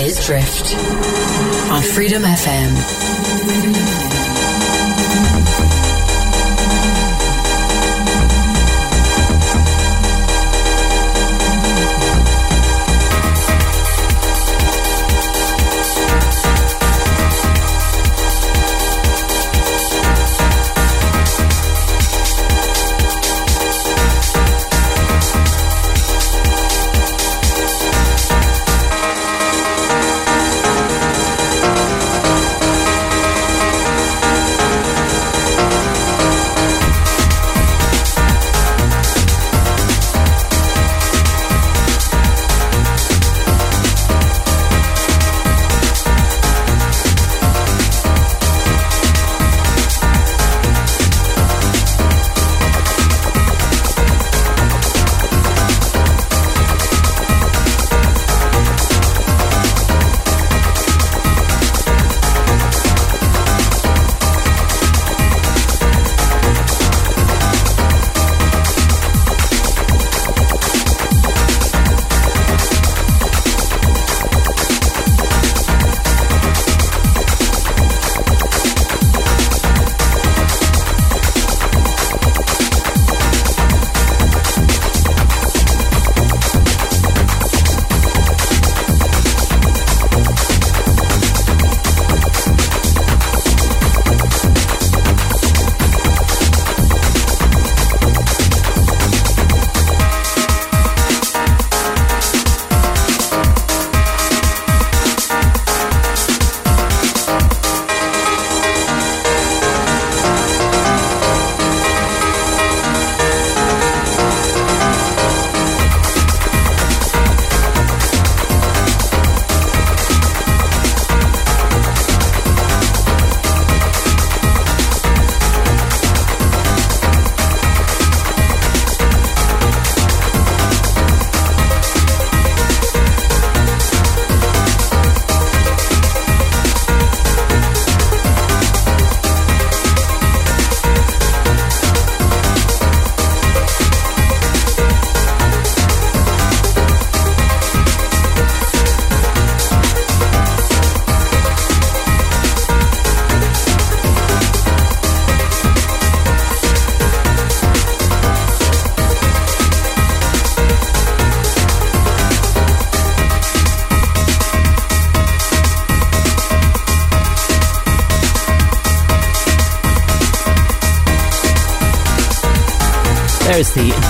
is Drift on Freedom FM.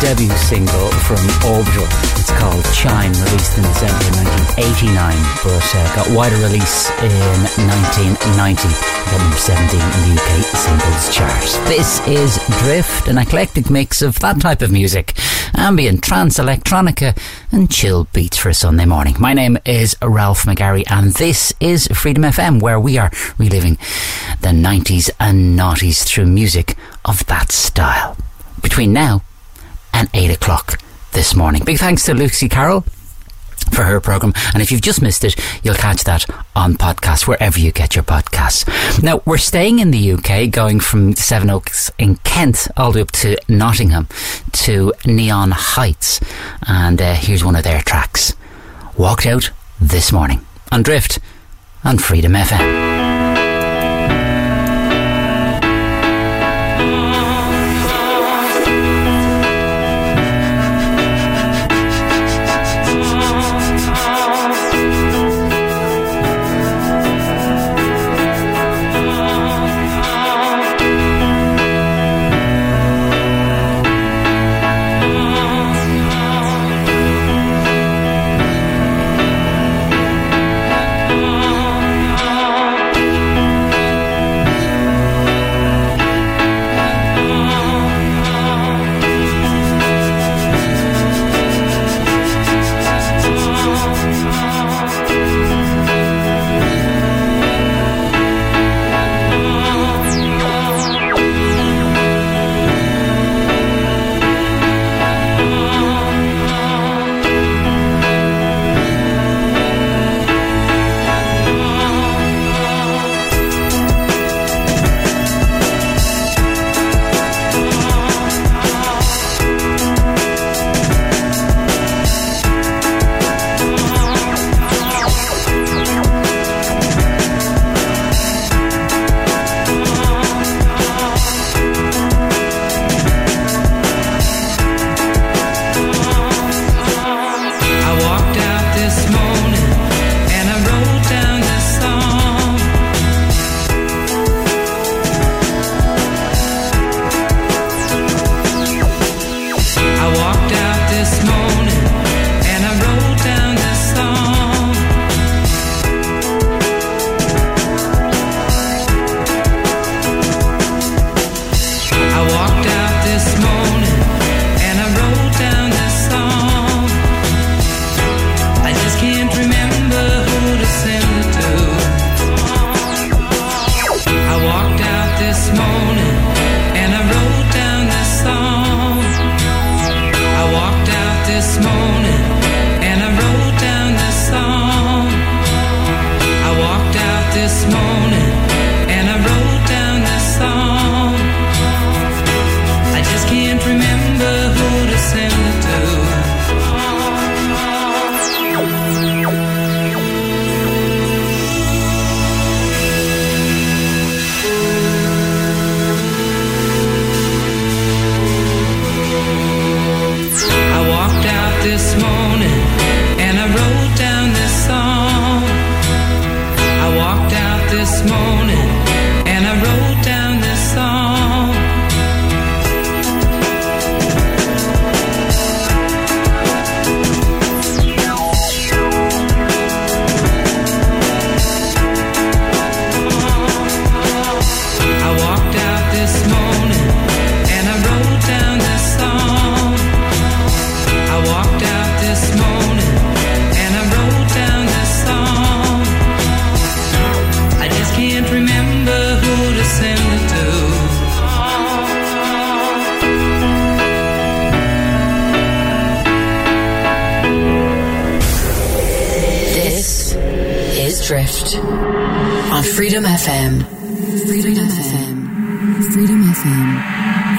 Debut single from Orbital. It's called Chime, released in December 1989, but uh, got wider release in 1990. Got number 17 in the UK singles chart. This is Drift, an eclectic mix of that type of music ambient, trance, electronica, and chill beats for a Sunday morning. My name is Ralph McGarry, and this is Freedom FM, where we are reliving the 90s and noughties through music of that style. Between now and 8 o'clock this morning. Big thanks to Lucy Carroll for her program. And if you've just missed it, you'll catch that on podcast wherever you get your podcasts. Now, we're staying in the UK, going from Sevenoaks in Kent all the way up to Nottingham to Neon Heights. And uh, here's one of their tracks Walked Out This Morning on Drift on Freedom FM. Drift on Freedom FM. Freedom, Freedom FM. FM. Freedom FM.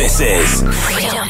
This is Freedom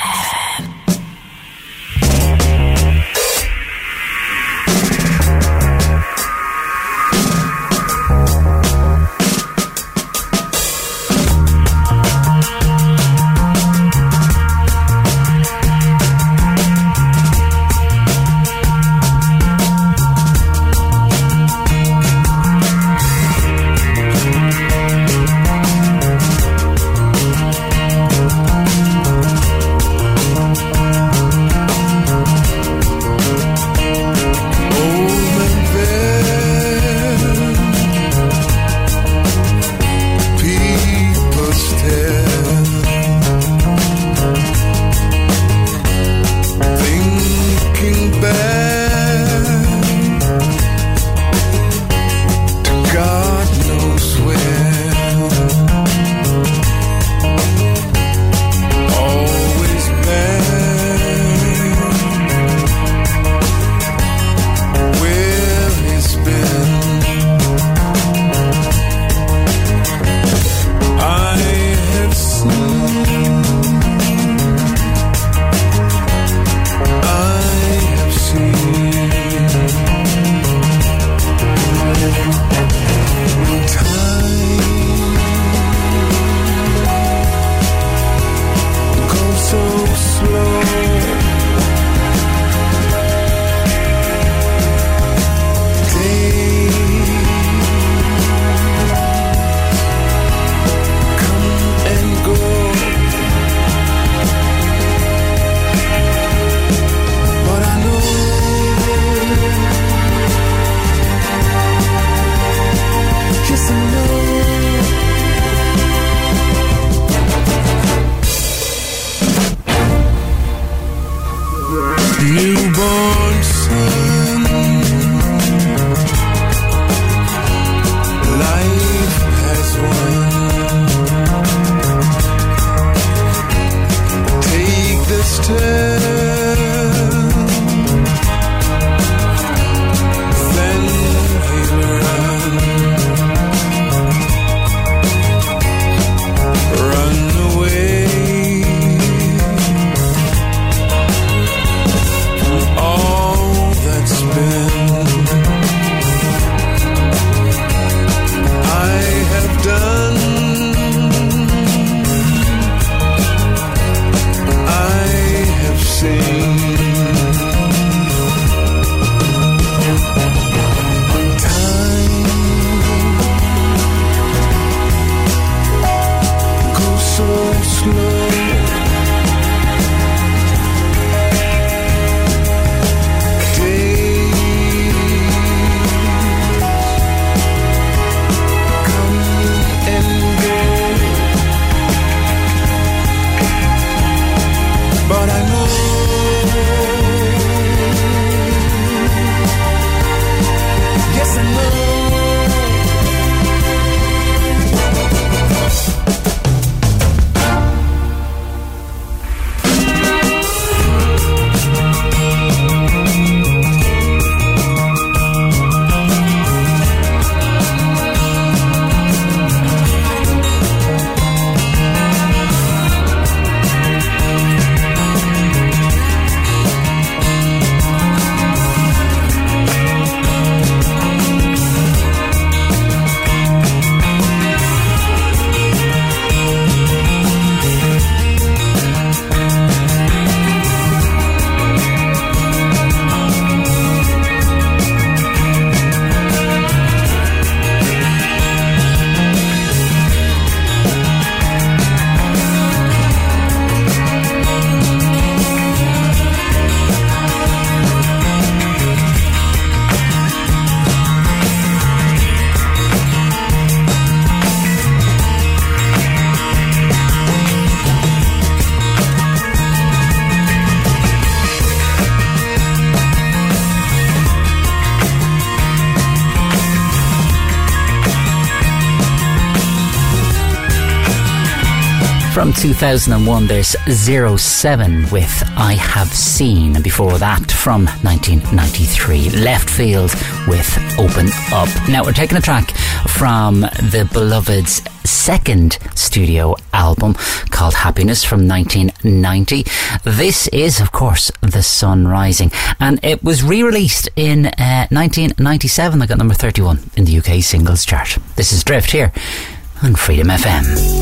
2001, there's 07 with I Have Seen. And before that, from 1993, Leftfield with Open Up. Now, we're taking a track from the Beloved's second studio album called Happiness from 1990. This is, of course, The Sun Rising. And it was re released in uh, 1997. I got number 31 in the UK singles chart. This is Drift here on Freedom FM.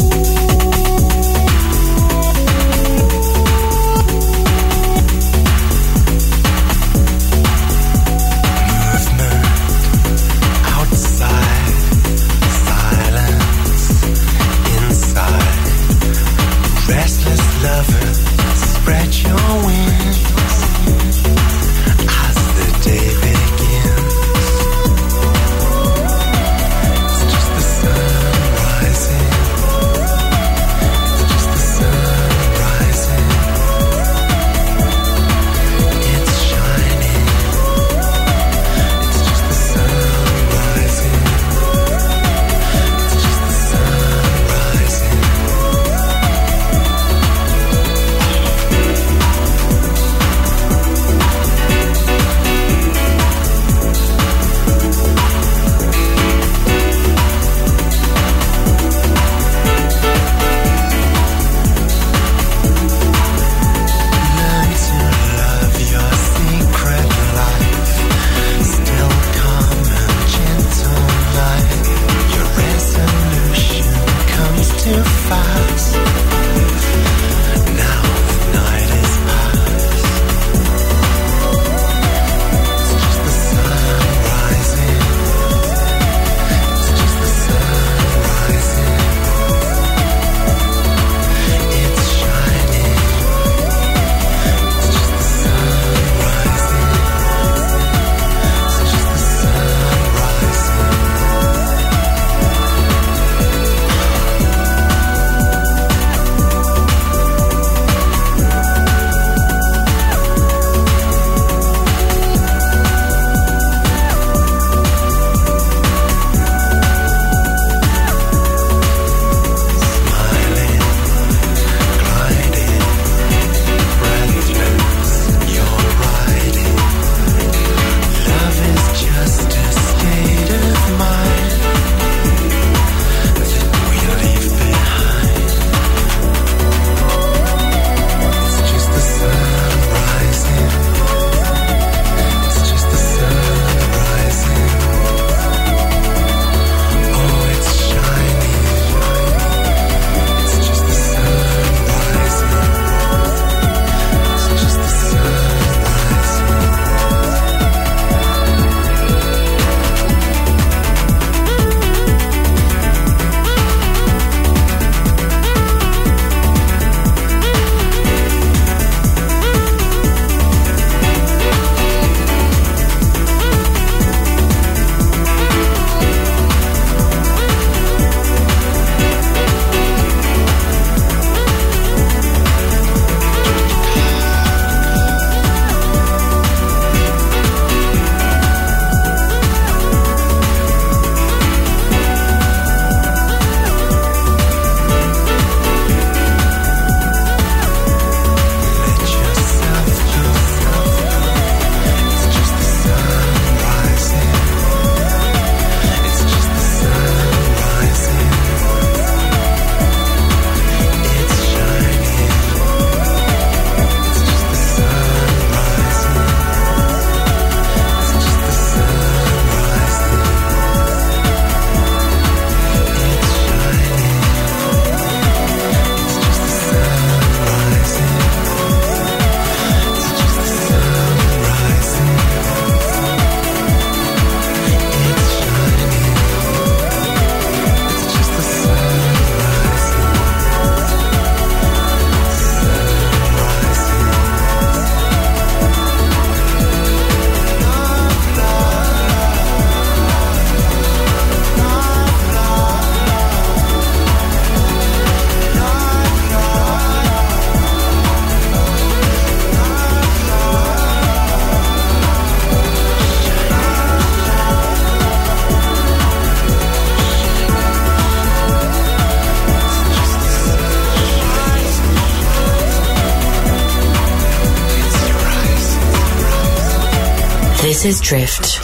This is Drift.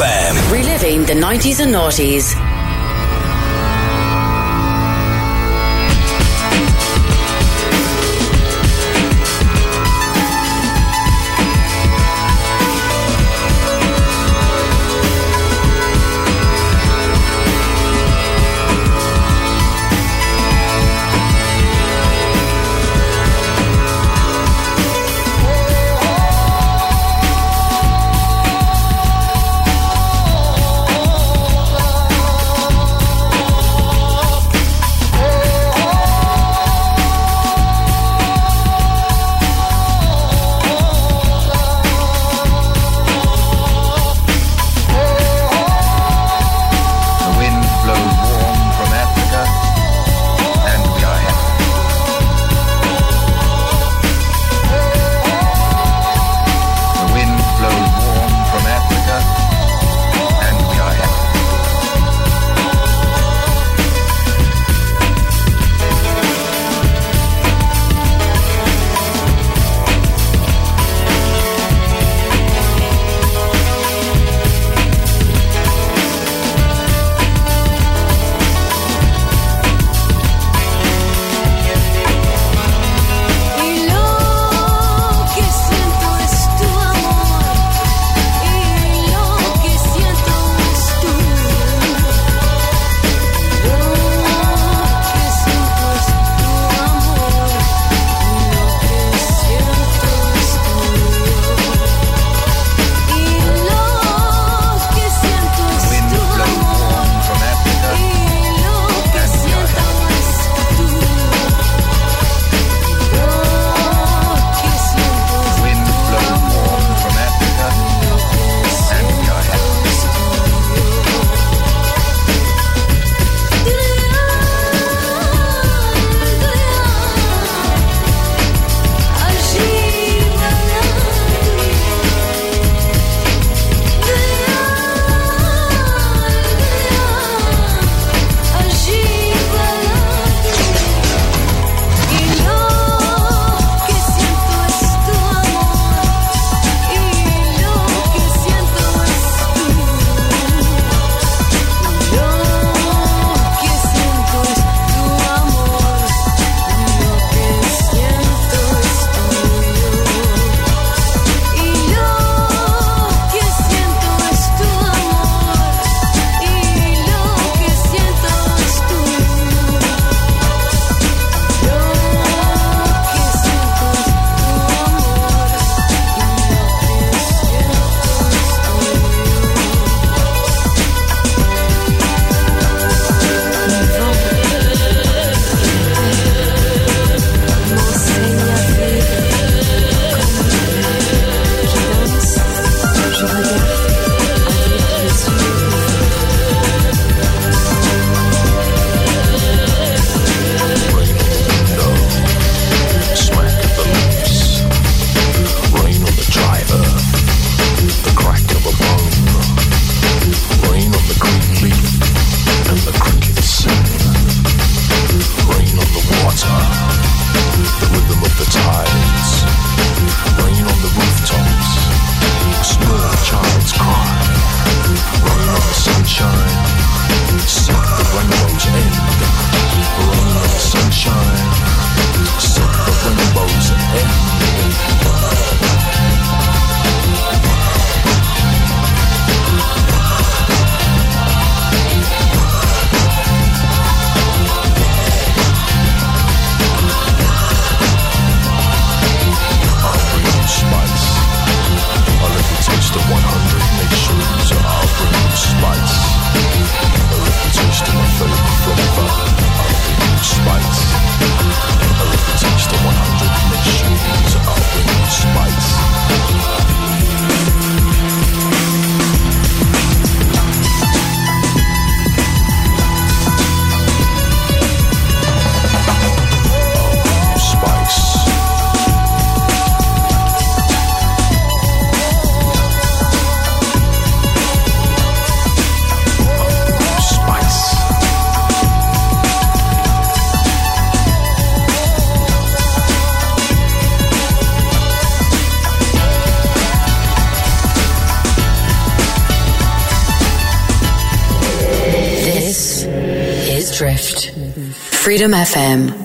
FM. Reliving the 90s and noughties. Freedom FM.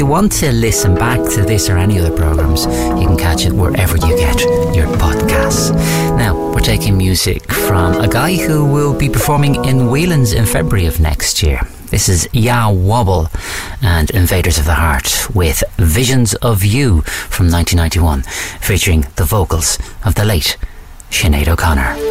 You want to listen back to this or any other programs, you can catch it wherever you get your podcasts. Now, we're taking music from a guy who will be performing in Whelan's in February of next year. This is Jah Wobble and Invaders of the Heart with Visions of You from 1991, featuring the vocals of the late Sinead O'Connor.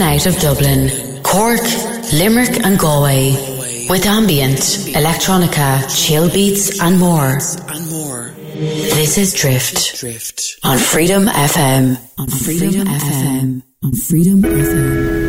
And out of Dublin, Cork, Limerick, and Galway, with ambient, electronica, chill beats, and more. This is Drift on Freedom FM. On Freedom FM. On Freedom FM.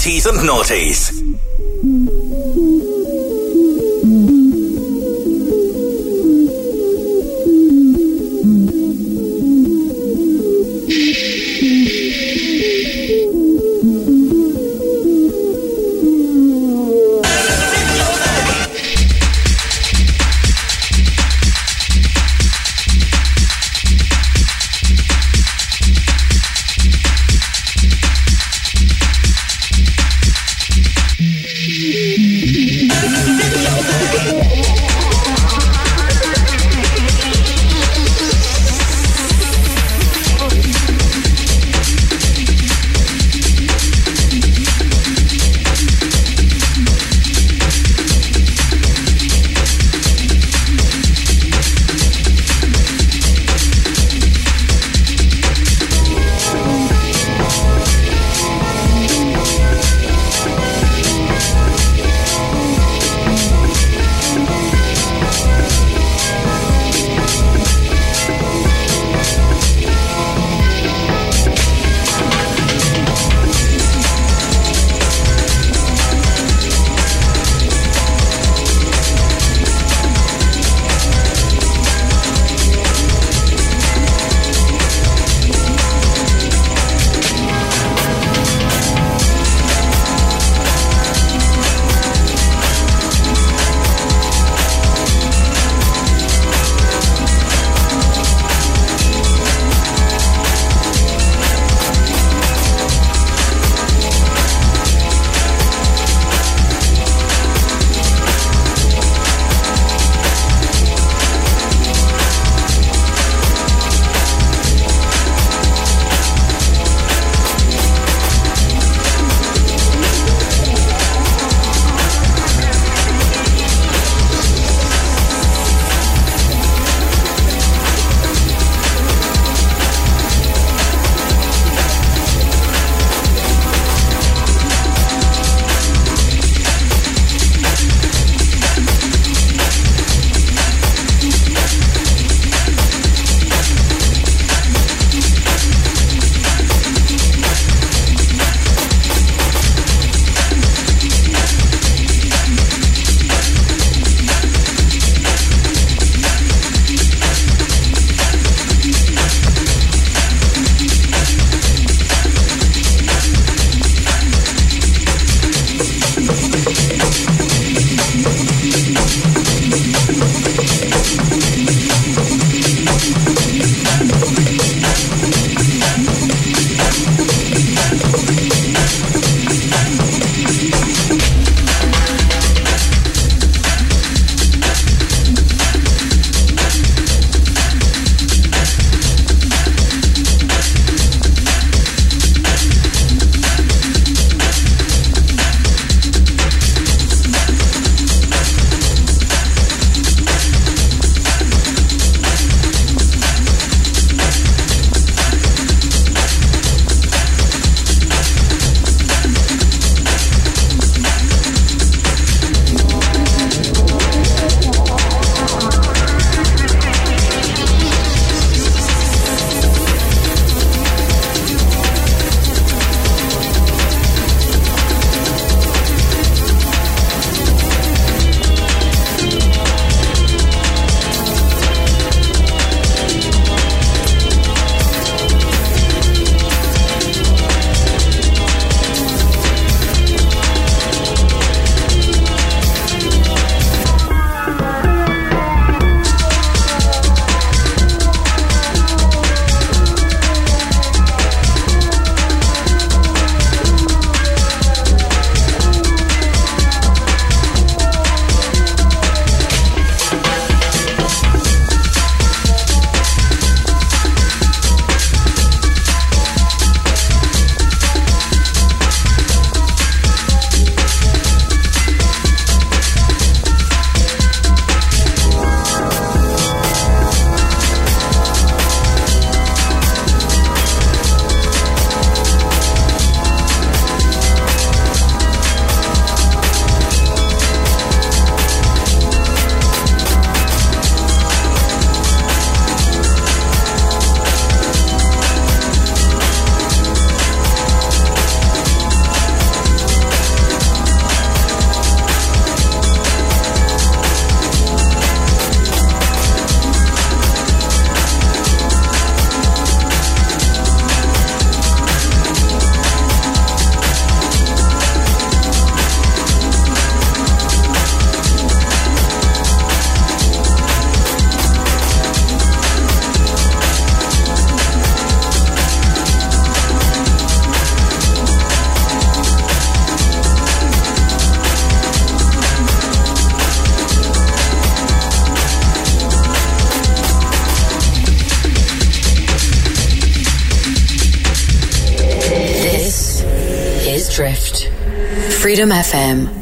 20s and noughties. FM.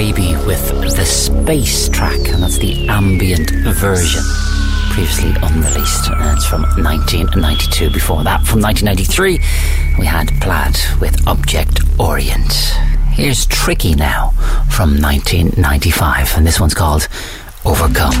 Baby with the Space track, and that's the ambient version. Previously unreleased, and it's from 1992. Before that, from 1993, we had Plaid with Object Orient. Here's Tricky now from 1995, and this one's called Overcome.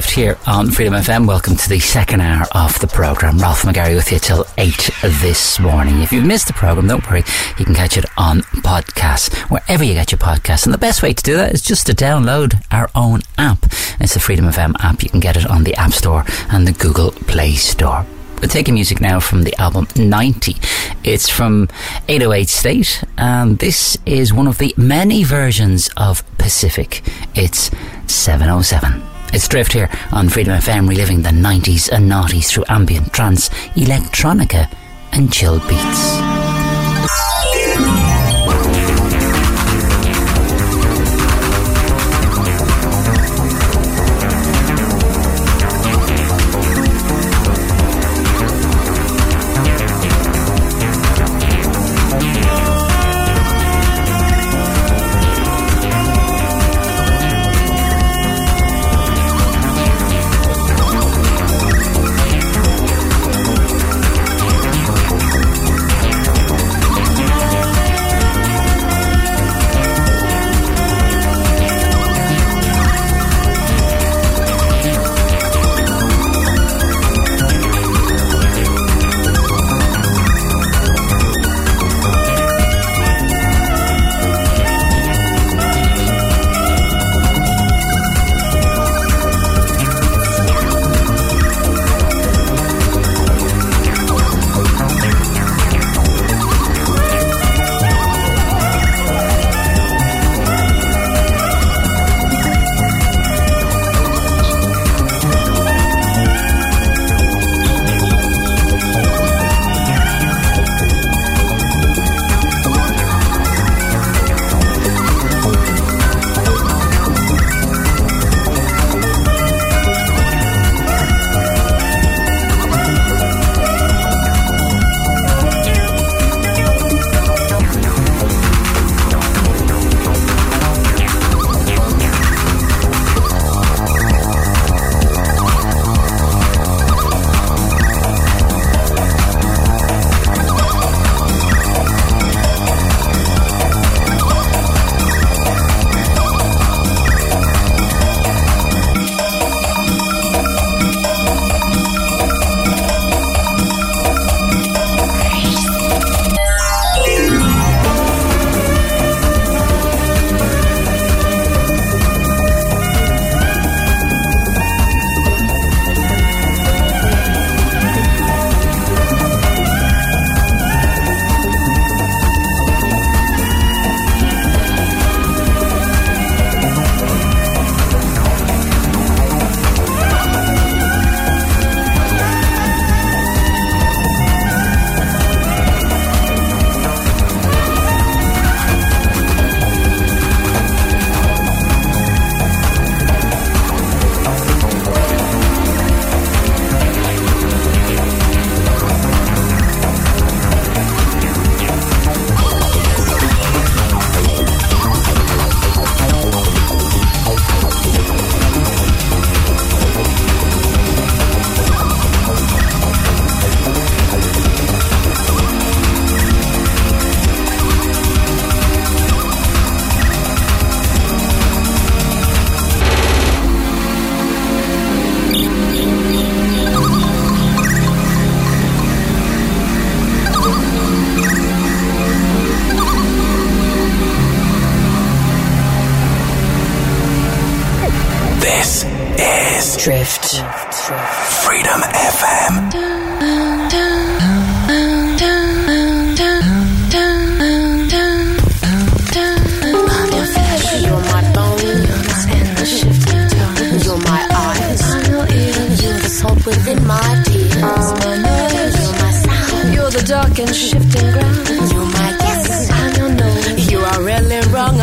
Drift here on Freedom FM. Welcome to the second hour of the programme. Ralph McGarry with you till 8 this morning. If you've missed the programme, don't worry. You can catch it on podcast, wherever you get your podcasts. And the best way to do that is just to download our own app. It's the Freedom FM app. You can get it on the App Store and the Google Play Store. We're taking music now from the album 90. It's from 808 State, and this is one of the many versions of Pacific. It's 707. It's Drift here on Freedom FM, reliving the 90s and noughties through ambient, trance, electronica, and chill beats.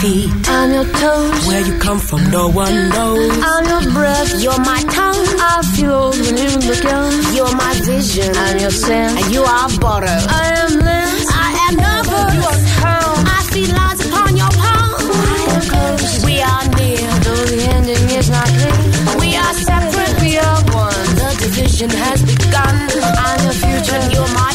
feet. I'm your toes. Where you come from, no one knows. I'm your breath. You're my tongue. I feel when you look young. You're my vision. I'm your sin. And you are butter. I am lens. I am noble. You are calm. I see lines upon your palm. I am close. We are near. Though the ending is not clear. We are separate. We are one. The division has begun. I'm your future. You're my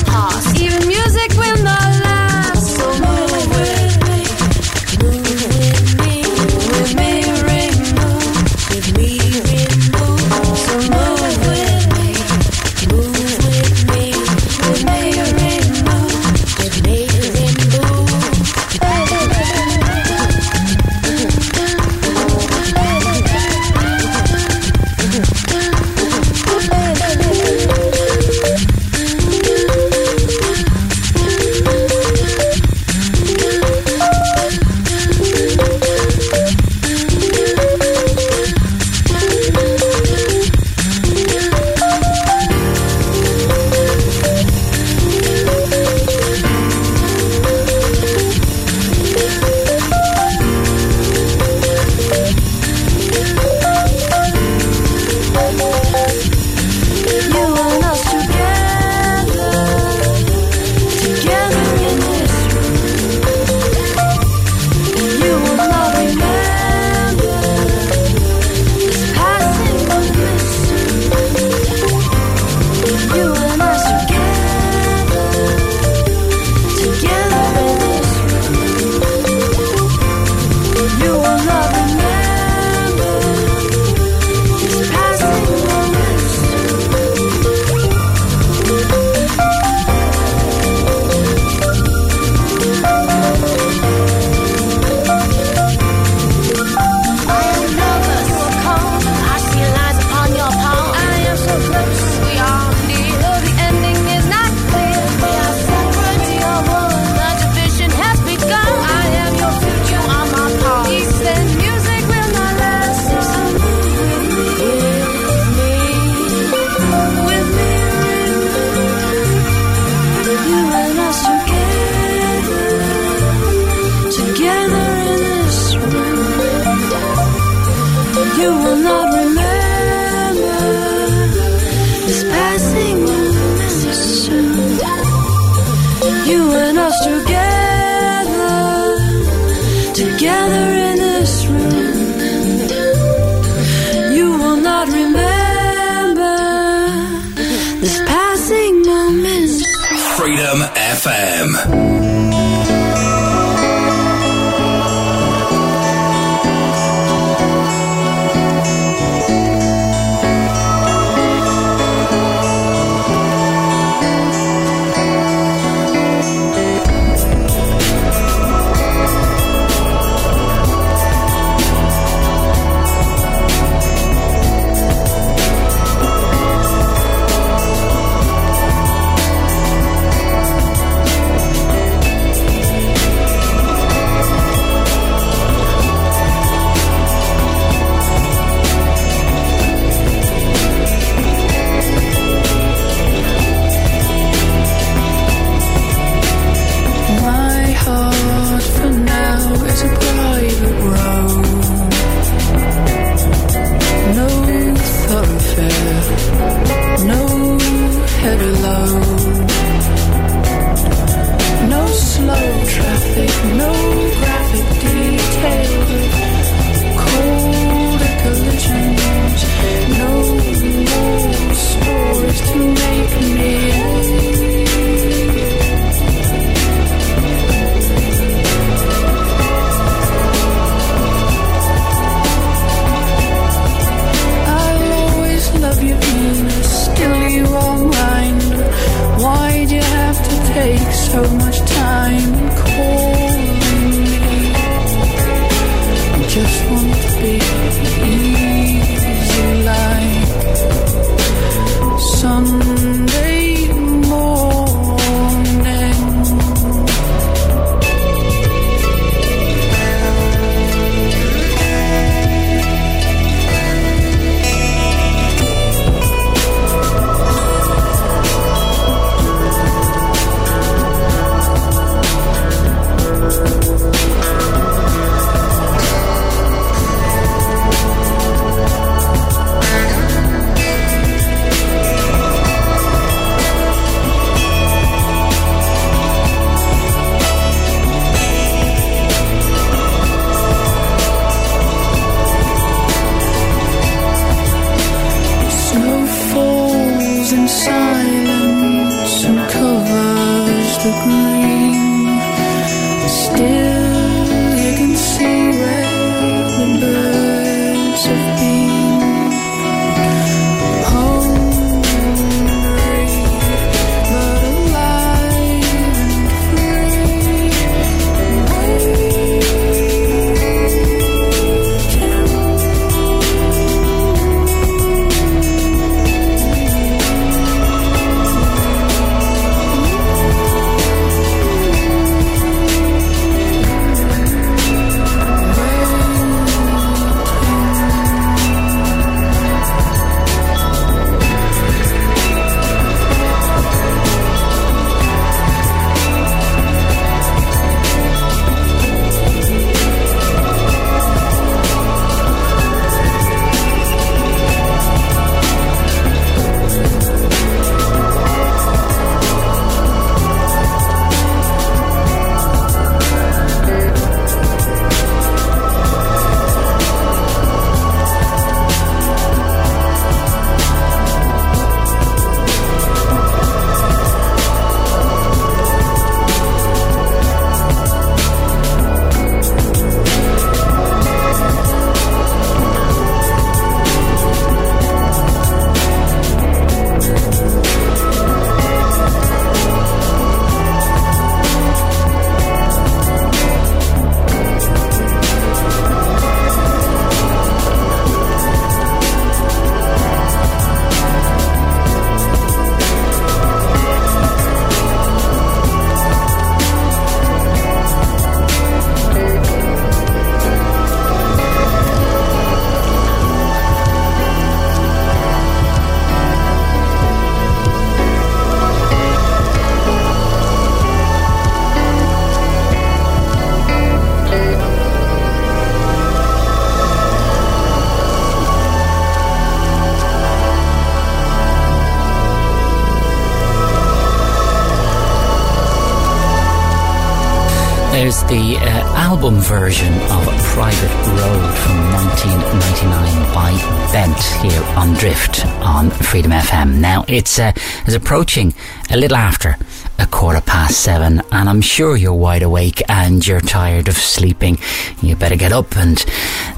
album version of Private Road from 1999 by Bent here on Drift on Freedom FM. Now, it's, uh, approaching a little after a quarter past seven, and I'm sure you're wide awake and you're tired of sleeping. You better get up, and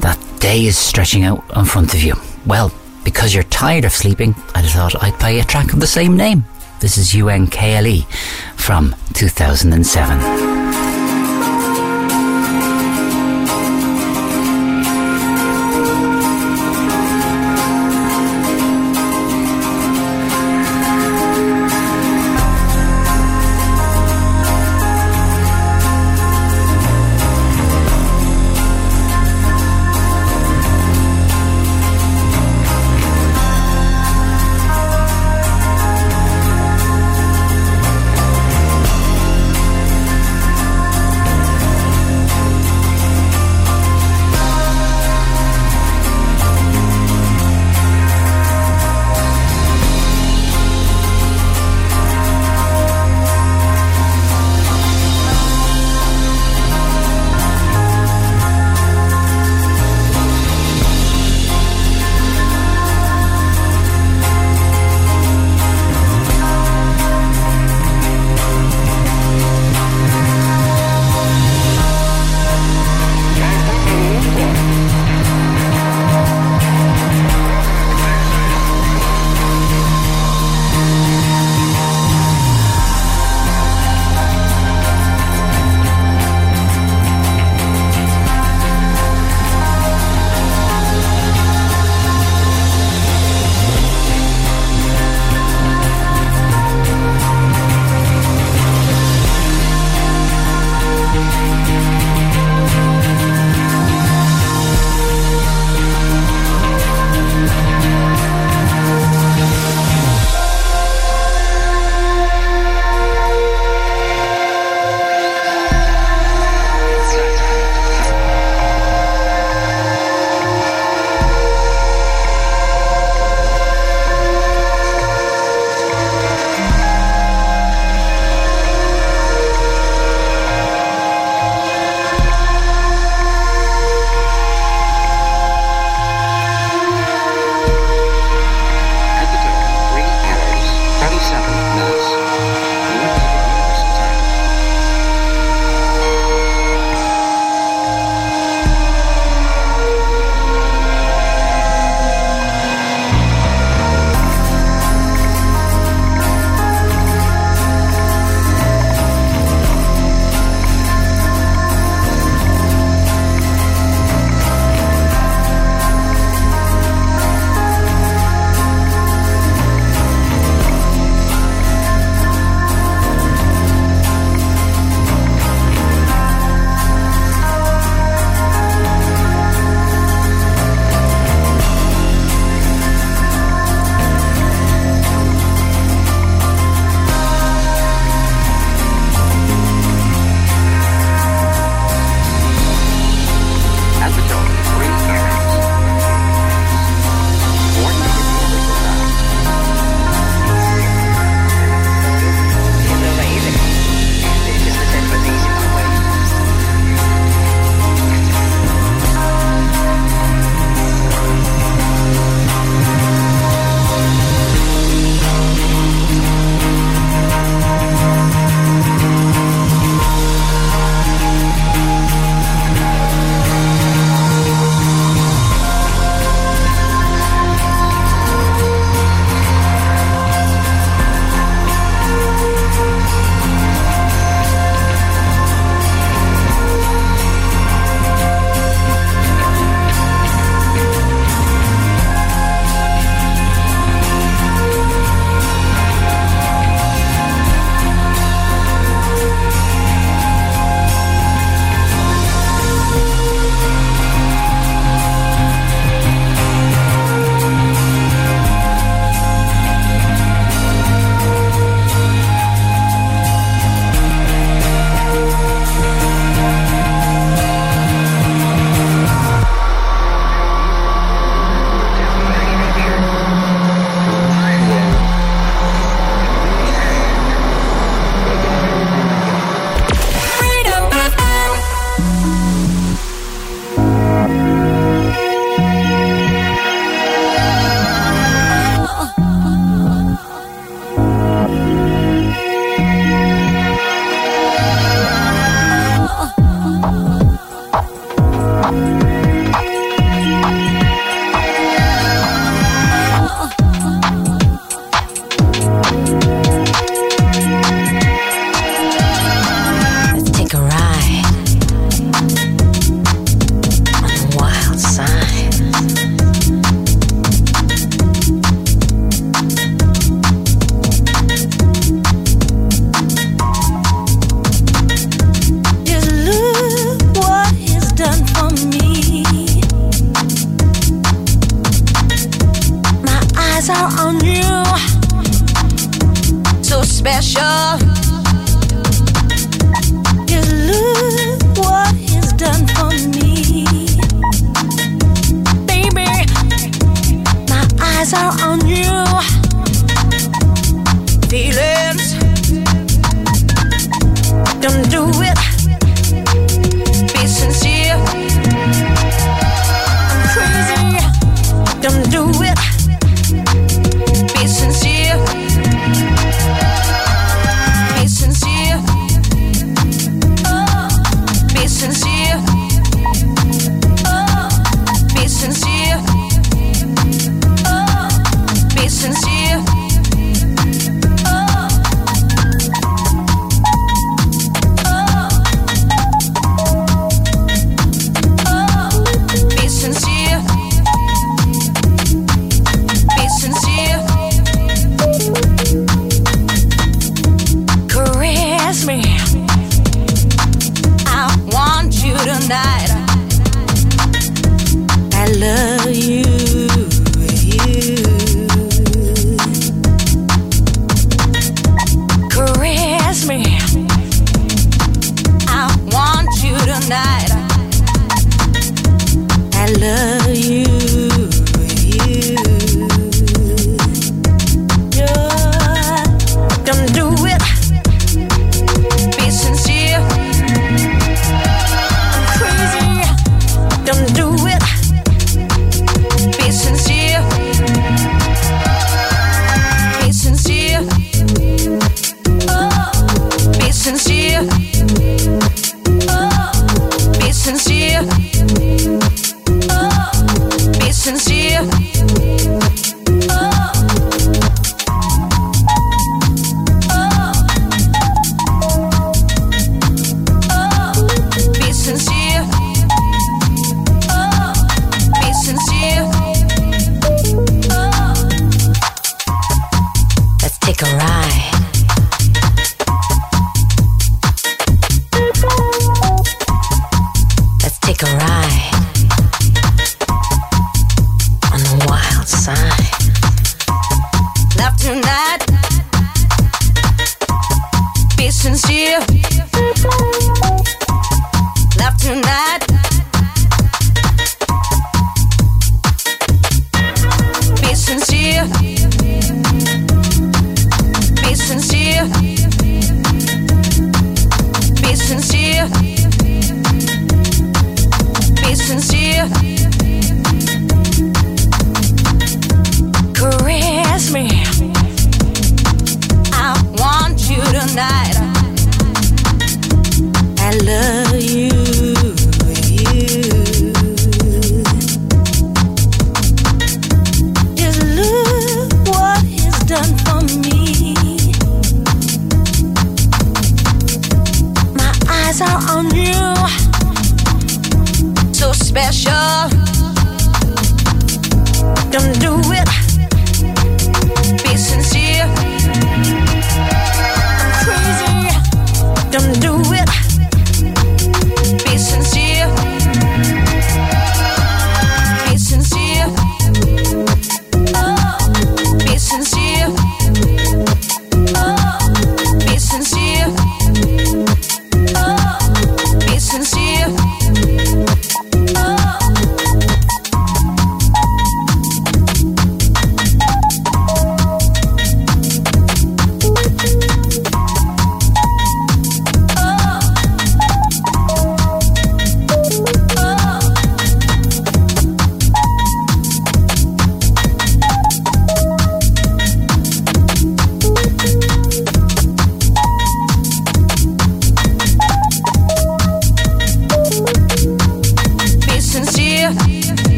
that day is stretching out in front of you. Well, because you're tired of sleeping, I thought I'd play a track of the same name. This is UNKLE from 2007.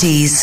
And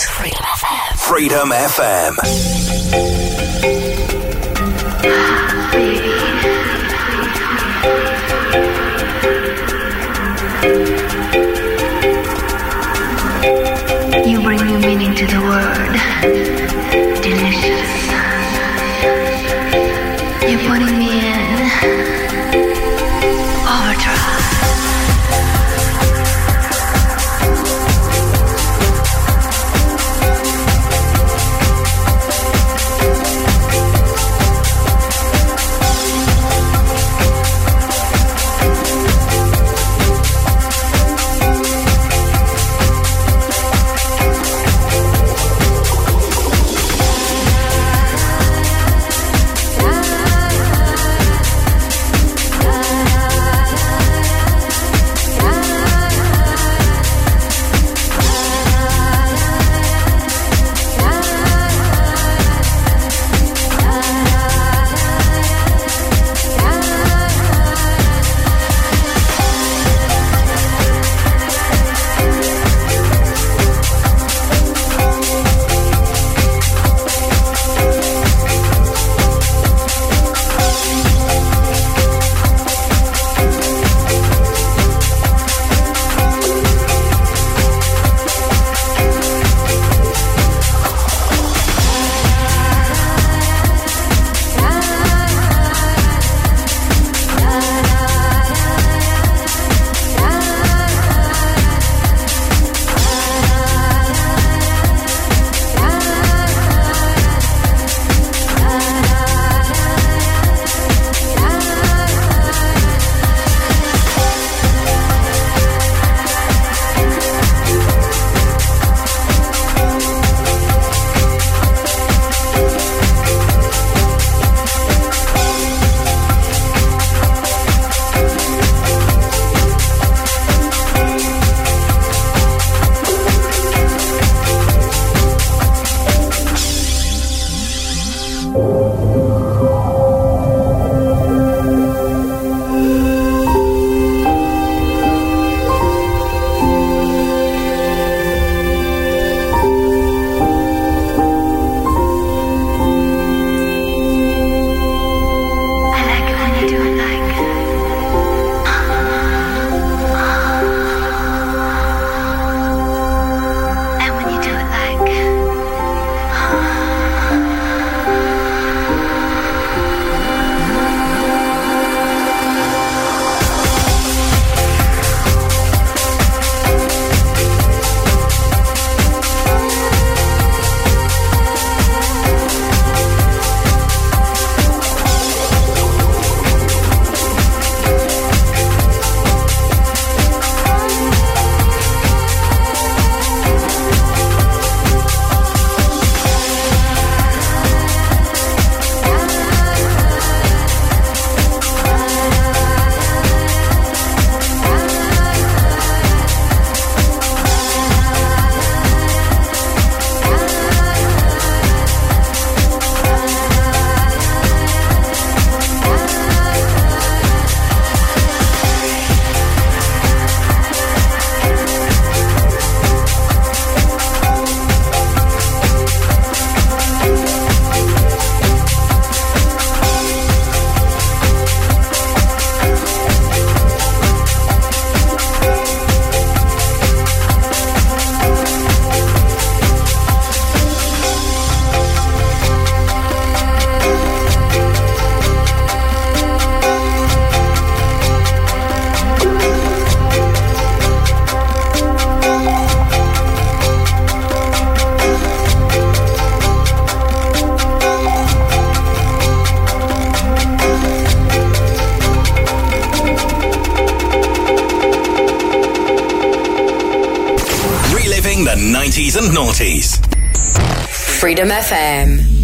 90s and noughties. Freedom FM.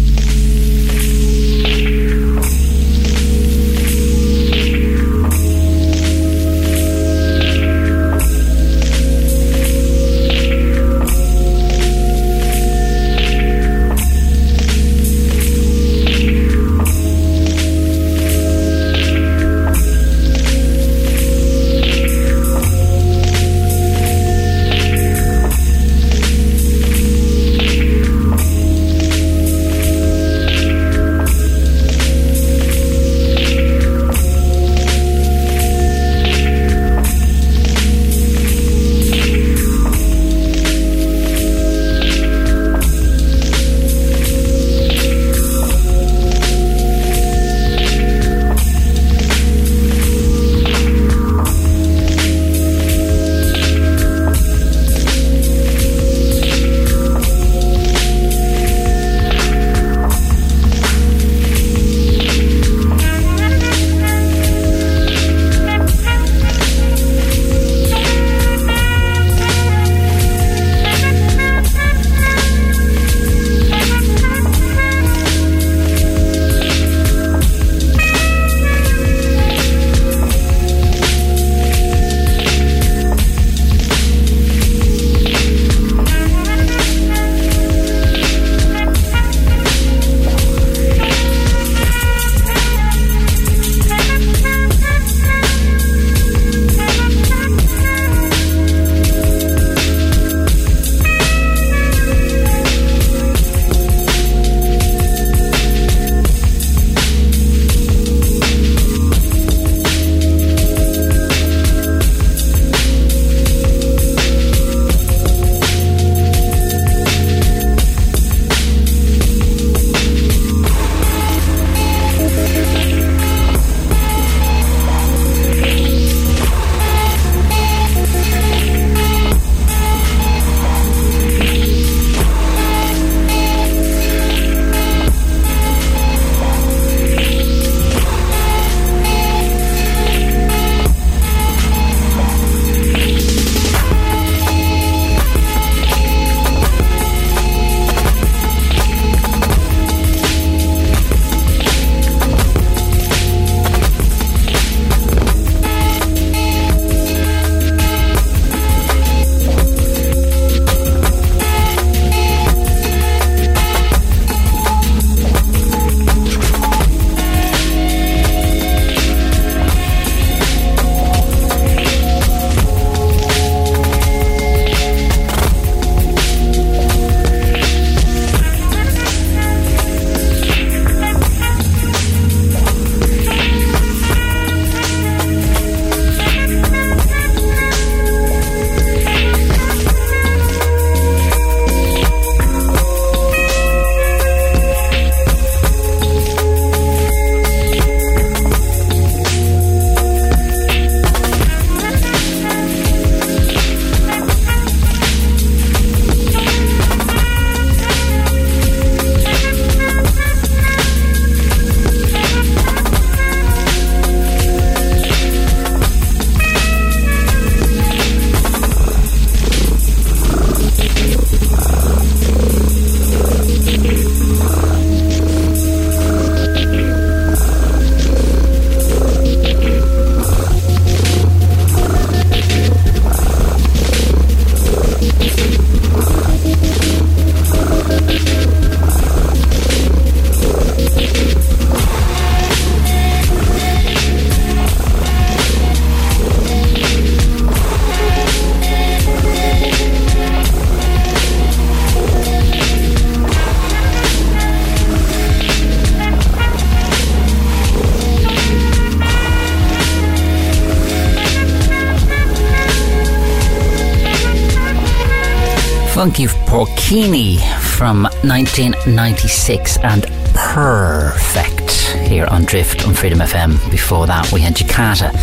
Funky Porcini from 1996 and Perfect here on Drift on Freedom FM. Before that, we had Jakatta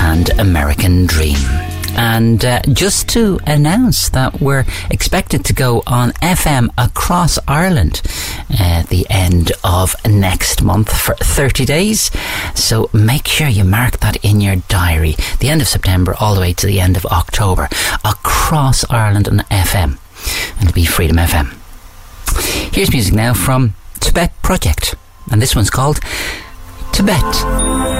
and American Dream. And uh, just to announce that we're expected to go on FM across Ireland at the end of next month for 30 days. So make sure you mark that in your diary. The end of September all the way to the end of October across Ireland on FM. To be Freedom FM. Here's music now from Tibet Project, and this one's called Tibet.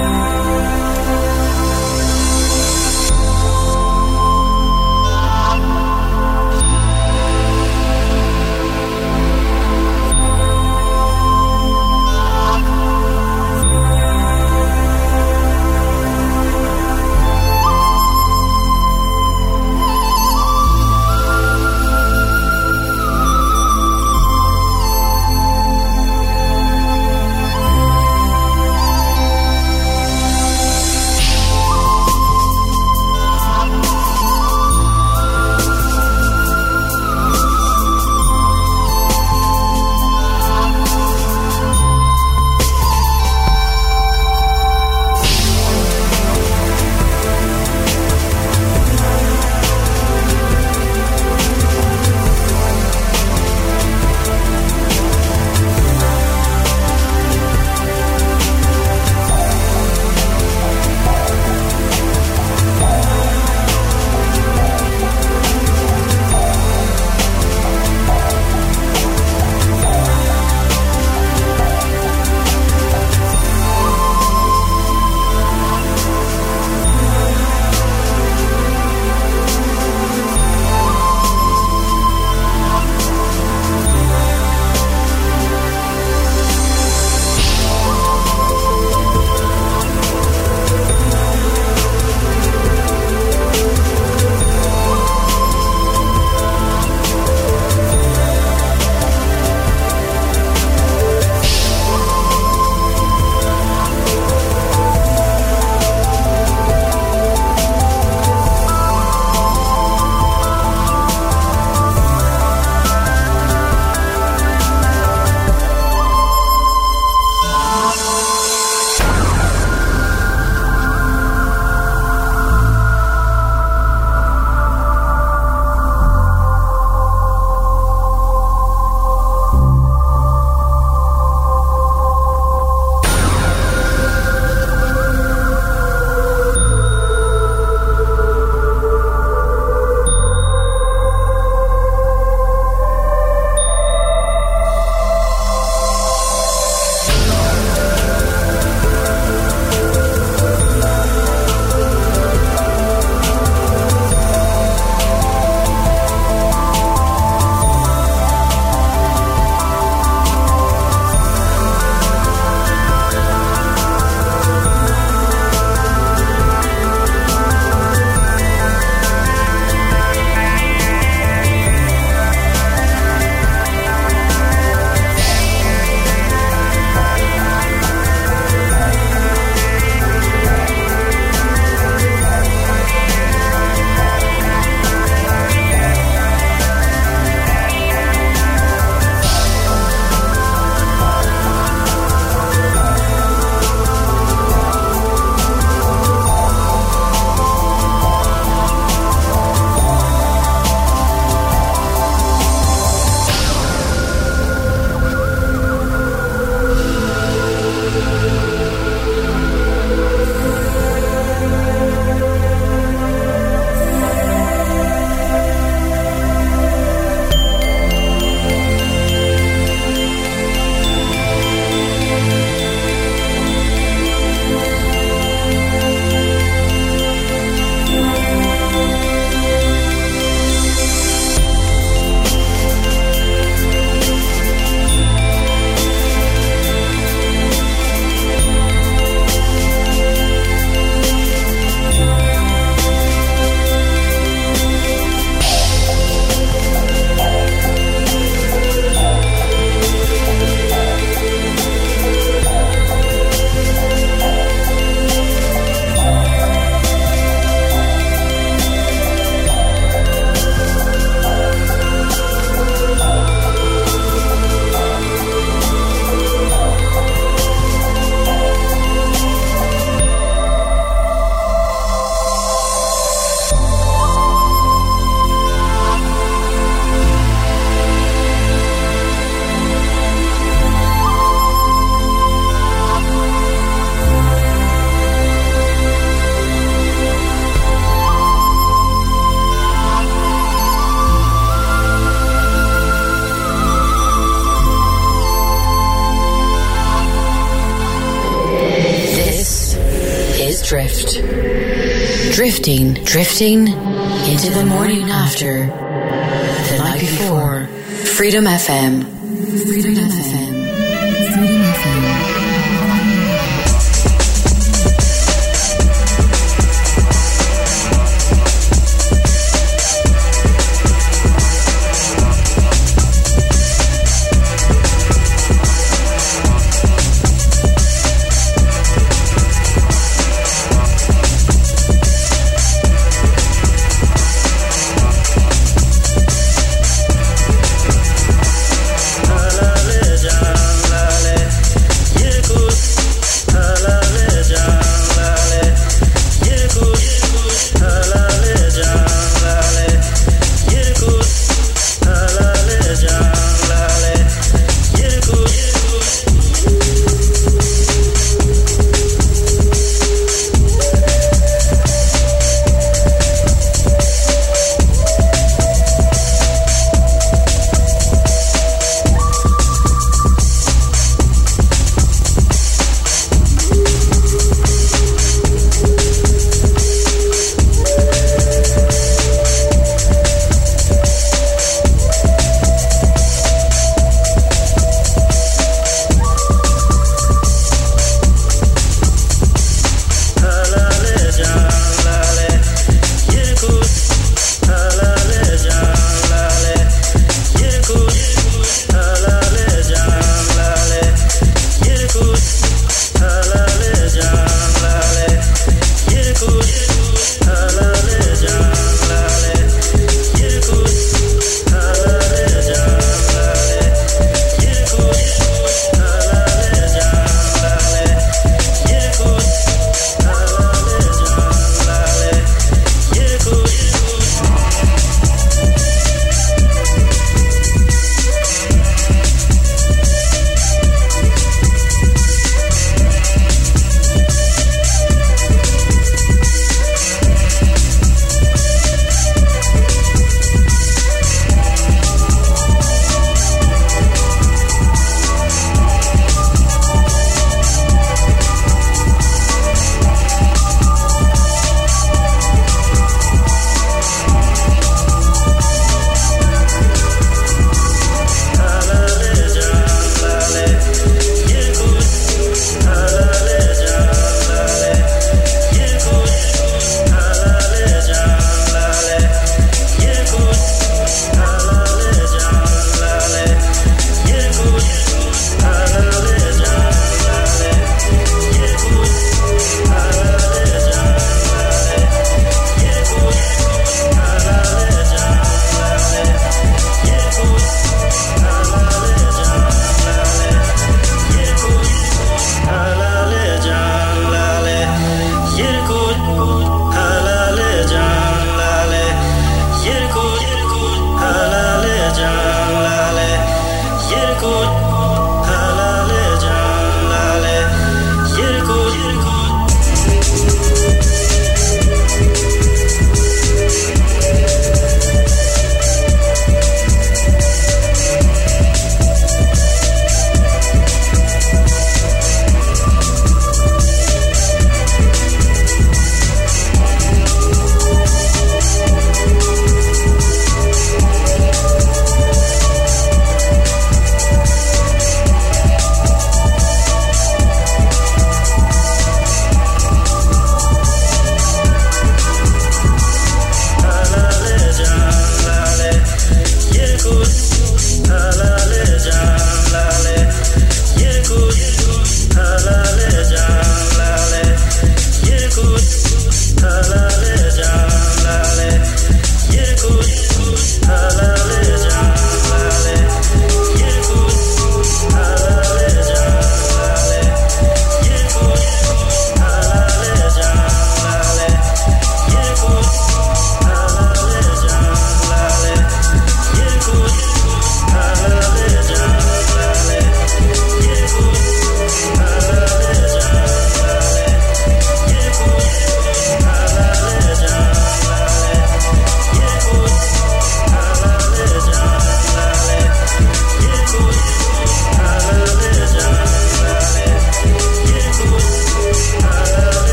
Drifting, into the morning after, the night before. Freedom FM.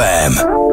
FM.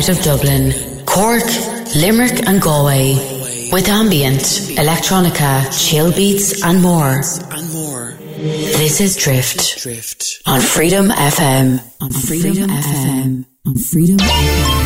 Out of Dublin, Cork, Limerick, and Galway with ambient, electronica, chill beats, and more. This is Drift. Drift on Freedom FM. On Freedom, FM. On Freedom FM.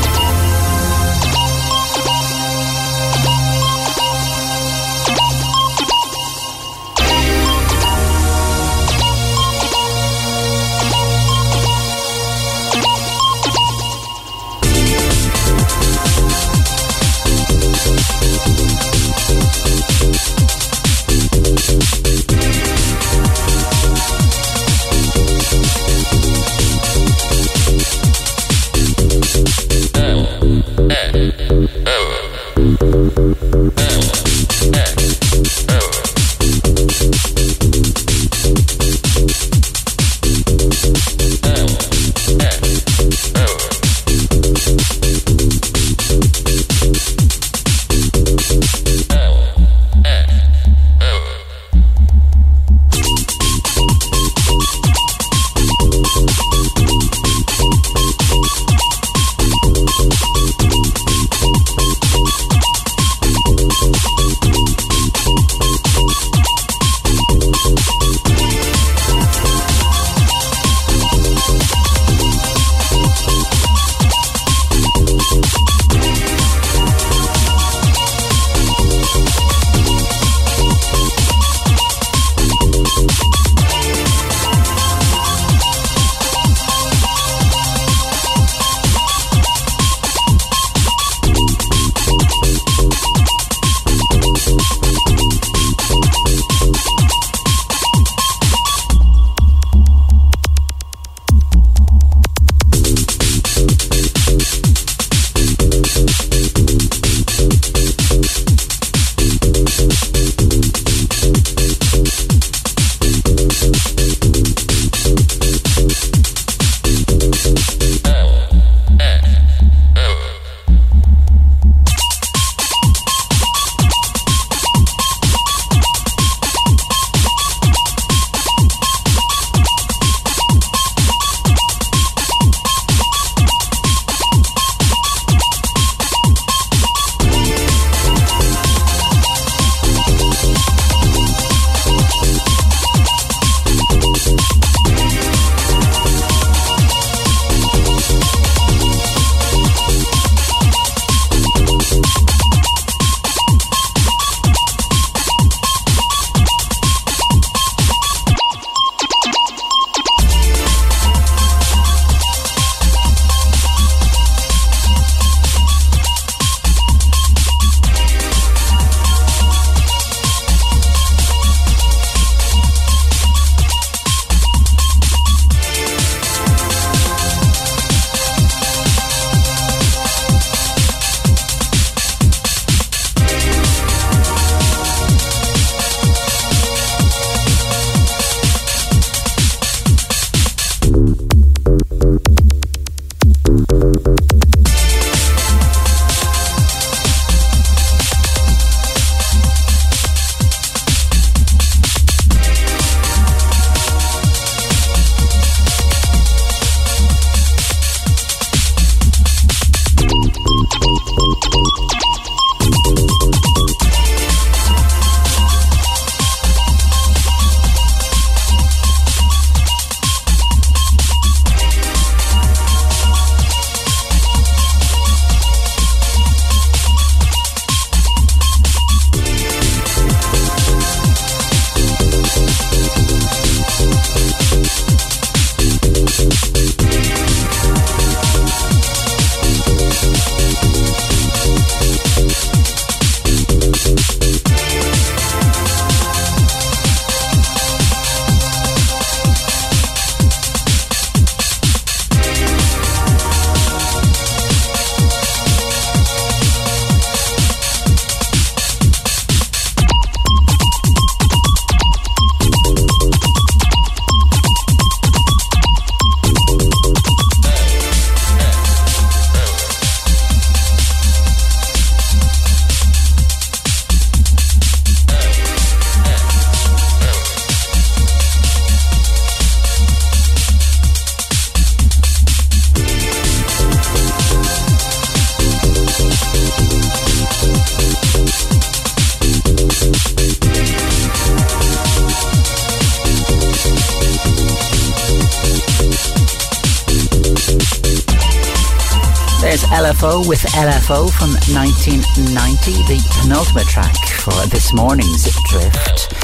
LFO from 1990, the penultimate track for this morning's Drift.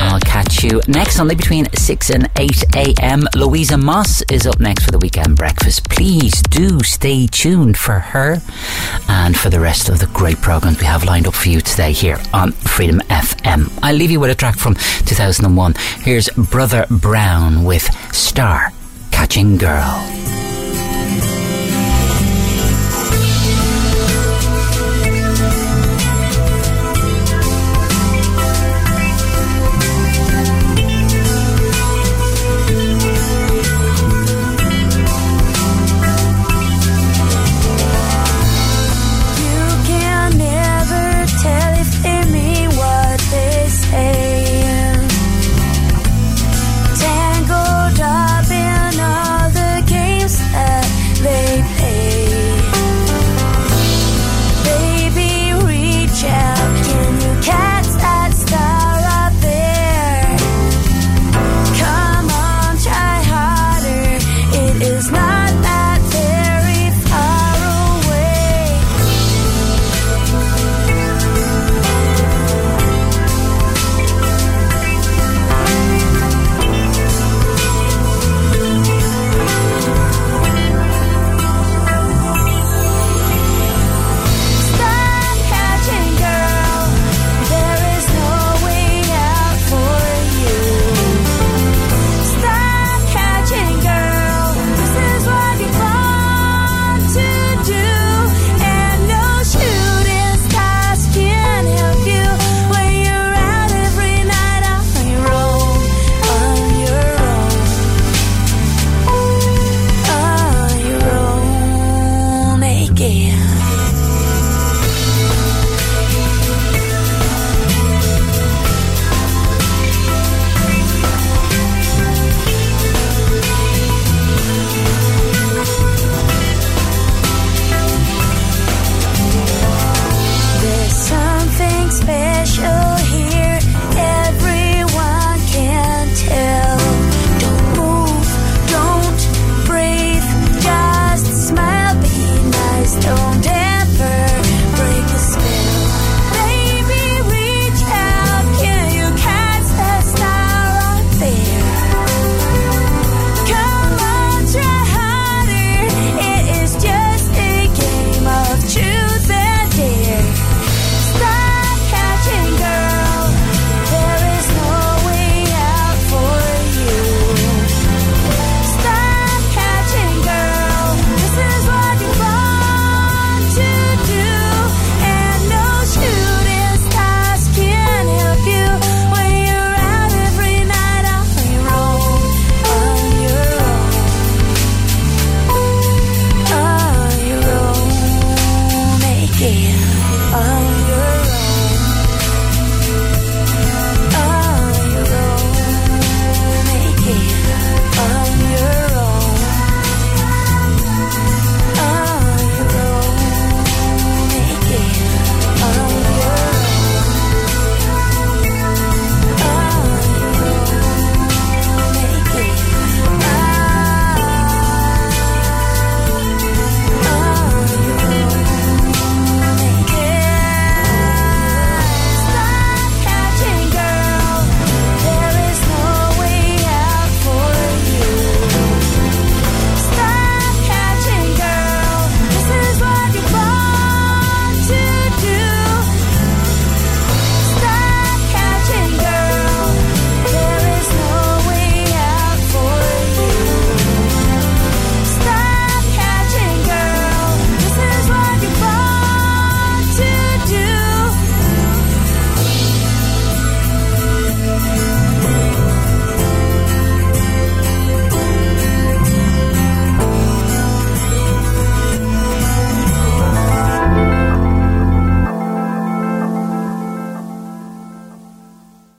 I'll catch you next Sunday between 6 and 8 a.m. Louisa Moss is up next for the weekend breakfast. Please do stay tuned for her and for the rest of the great programs we have lined up for you today here on Freedom FM. I'll leave you with a track from 2001. Here's Brother Brown with Star Catching Girl.